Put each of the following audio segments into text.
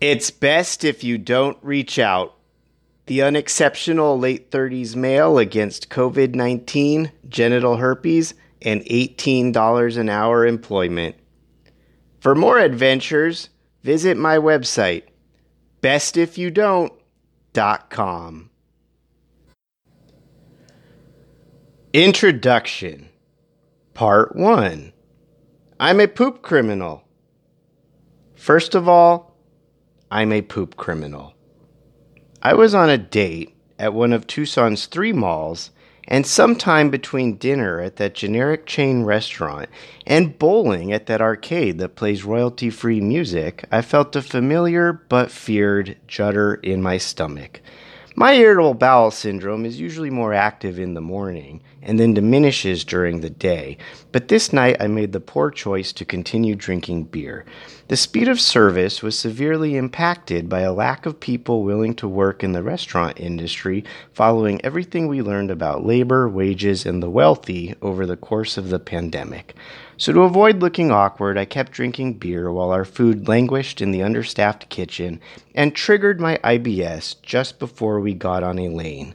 It's best if you don't reach out. The unexceptional late 30s male against COVID 19, genital herpes, and $18 an hour employment. For more adventures, visit my website, bestifyoudont.com. Introduction Part 1 I'm a poop criminal. First of all, I'm a poop criminal. I was on a date at one of Tucson's three malls, and sometime between dinner at that generic chain restaurant and bowling at that arcade that plays royalty free music, I felt a familiar but feared judder in my stomach. My irritable bowel syndrome is usually more active in the morning and then diminishes during the day, but this night I made the poor choice to continue drinking beer. The speed of service was severely impacted by a lack of people willing to work in the restaurant industry following everything we learned about labor, wages, and the wealthy over the course of the pandemic. So, to avoid looking awkward, I kept drinking beer while our food languished in the understaffed kitchen and triggered my IBS just before we got on a lane.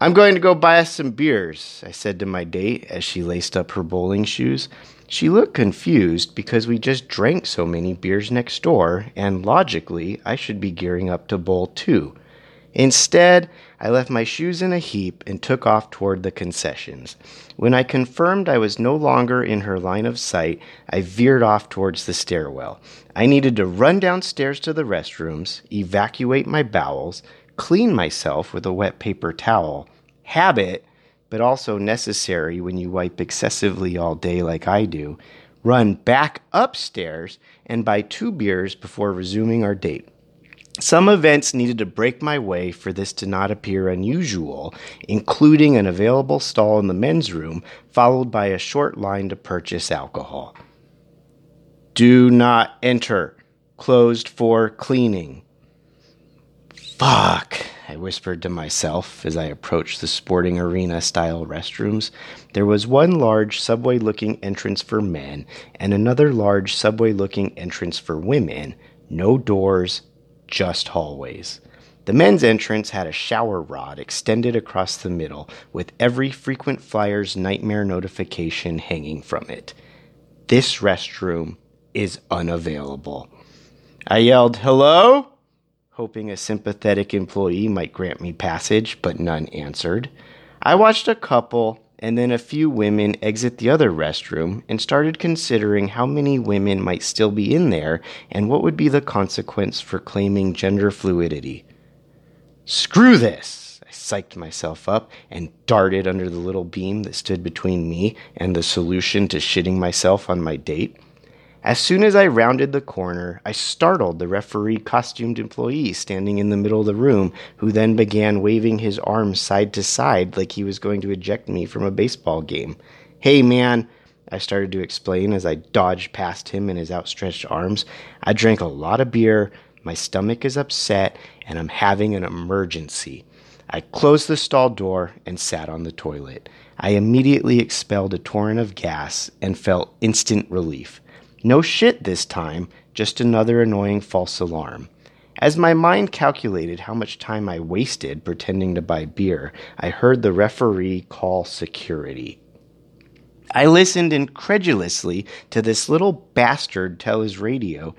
I'm going to go buy us some beers, I said to my date as she laced up her bowling shoes. She looked confused because we just drank so many beers next door, and logically, I should be gearing up to bowl too. Instead, I left my shoes in a heap and took off toward the concessions. When I confirmed I was no longer in her line of sight, I veered off towards the stairwell. I needed to run downstairs to the restrooms, evacuate my bowels, clean myself with a wet paper towel. Habit but also necessary when you wipe excessively all day like I do, run back upstairs and buy two beers before resuming our date. Some events needed to break my way for this to not appear unusual, including an available stall in the men's room, followed by a short line to purchase alcohol. Do not enter. Closed for cleaning. Fuck. I whispered to myself as I approached the sporting arena style restrooms. There was one large subway looking entrance for men and another large subway looking entrance for women. No doors, just hallways. The men's entrance had a shower rod extended across the middle, with every frequent flyer's nightmare notification hanging from it. This restroom is unavailable. I yelled, Hello? Hoping a sympathetic employee might grant me passage, but none answered. I watched a couple and then a few women exit the other restroom and started considering how many women might still be in there and what would be the consequence for claiming gender fluidity. Screw this! I psyched myself up and darted under the little beam that stood between me and the solution to shitting myself on my date. As soon as I rounded the corner, I startled the referee costumed employee standing in the middle of the room, who then began waving his arms side to side like he was going to eject me from a baseball game. Hey, man, I started to explain as I dodged past him in his outstretched arms. I drank a lot of beer, my stomach is upset, and I'm having an emergency. I closed the stall door and sat on the toilet. I immediately expelled a torrent of gas and felt instant relief. No shit this time, just another annoying false alarm. As my mind calculated how much time I wasted pretending to buy beer, I heard the referee call security. I listened incredulously to this little bastard tell his radio,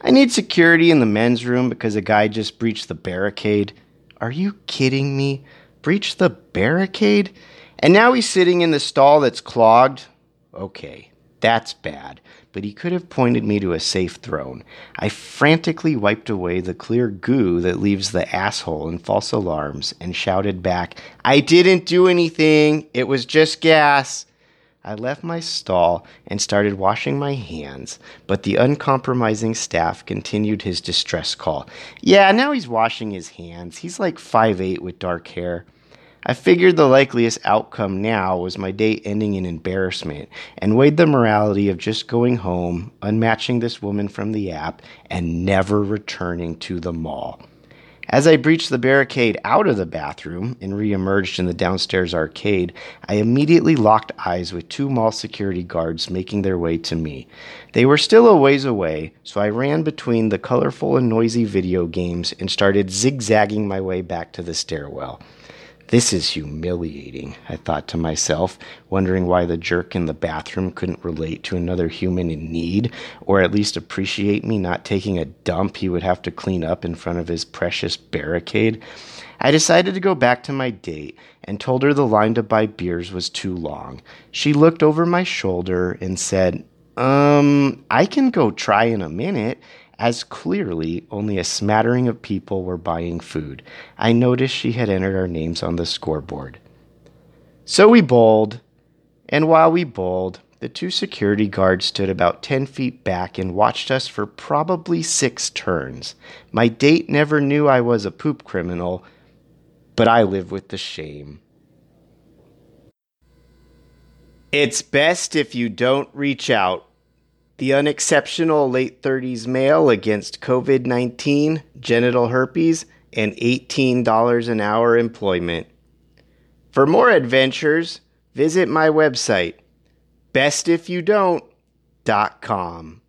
I need security in the men's room because a guy just breached the barricade. Are you kidding me? Breached the barricade? And now he's sitting in the stall that's clogged? Okay, that's bad but he could have pointed me to a safe throne. I frantically wiped away the clear goo that leaves the asshole in false alarms and shouted back, I didn't do anything. It was just gas. I left my stall and started washing my hands, but the uncompromising staff continued his distress call. Yeah, now he's washing his hands. He's like five eight with dark hair. I figured the likeliest outcome now was my date ending in embarrassment and weighed the morality of just going home, unmatching this woman from the app, and never returning to the mall. As I breached the barricade out of the bathroom and re-emerged in the downstairs arcade, I immediately locked eyes with two mall security guards making their way to me. They were still a ways away, so I ran between the colorful and noisy video games and started zigzagging my way back to the stairwell. This is humiliating, I thought to myself, wondering why the jerk in the bathroom couldn't relate to another human in need, or at least appreciate me not taking a dump he would have to clean up in front of his precious barricade. I decided to go back to my date and told her the line to buy beers was too long. She looked over my shoulder and said, Um, I can go try in a minute as clearly only a smattering of people were buying food. I noticed she had entered our names on the scoreboard. So we bowled, and while we bowled, the two security guards stood about 10 feet back and watched us for probably six turns. My date never knew I was a poop criminal, but I live with the shame. It's best if you don't reach out the unexceptional late 30s male against COVID 19, genital herpes, and $18 an hour employment. For more adventures, visit my website, bestifyoudont.com.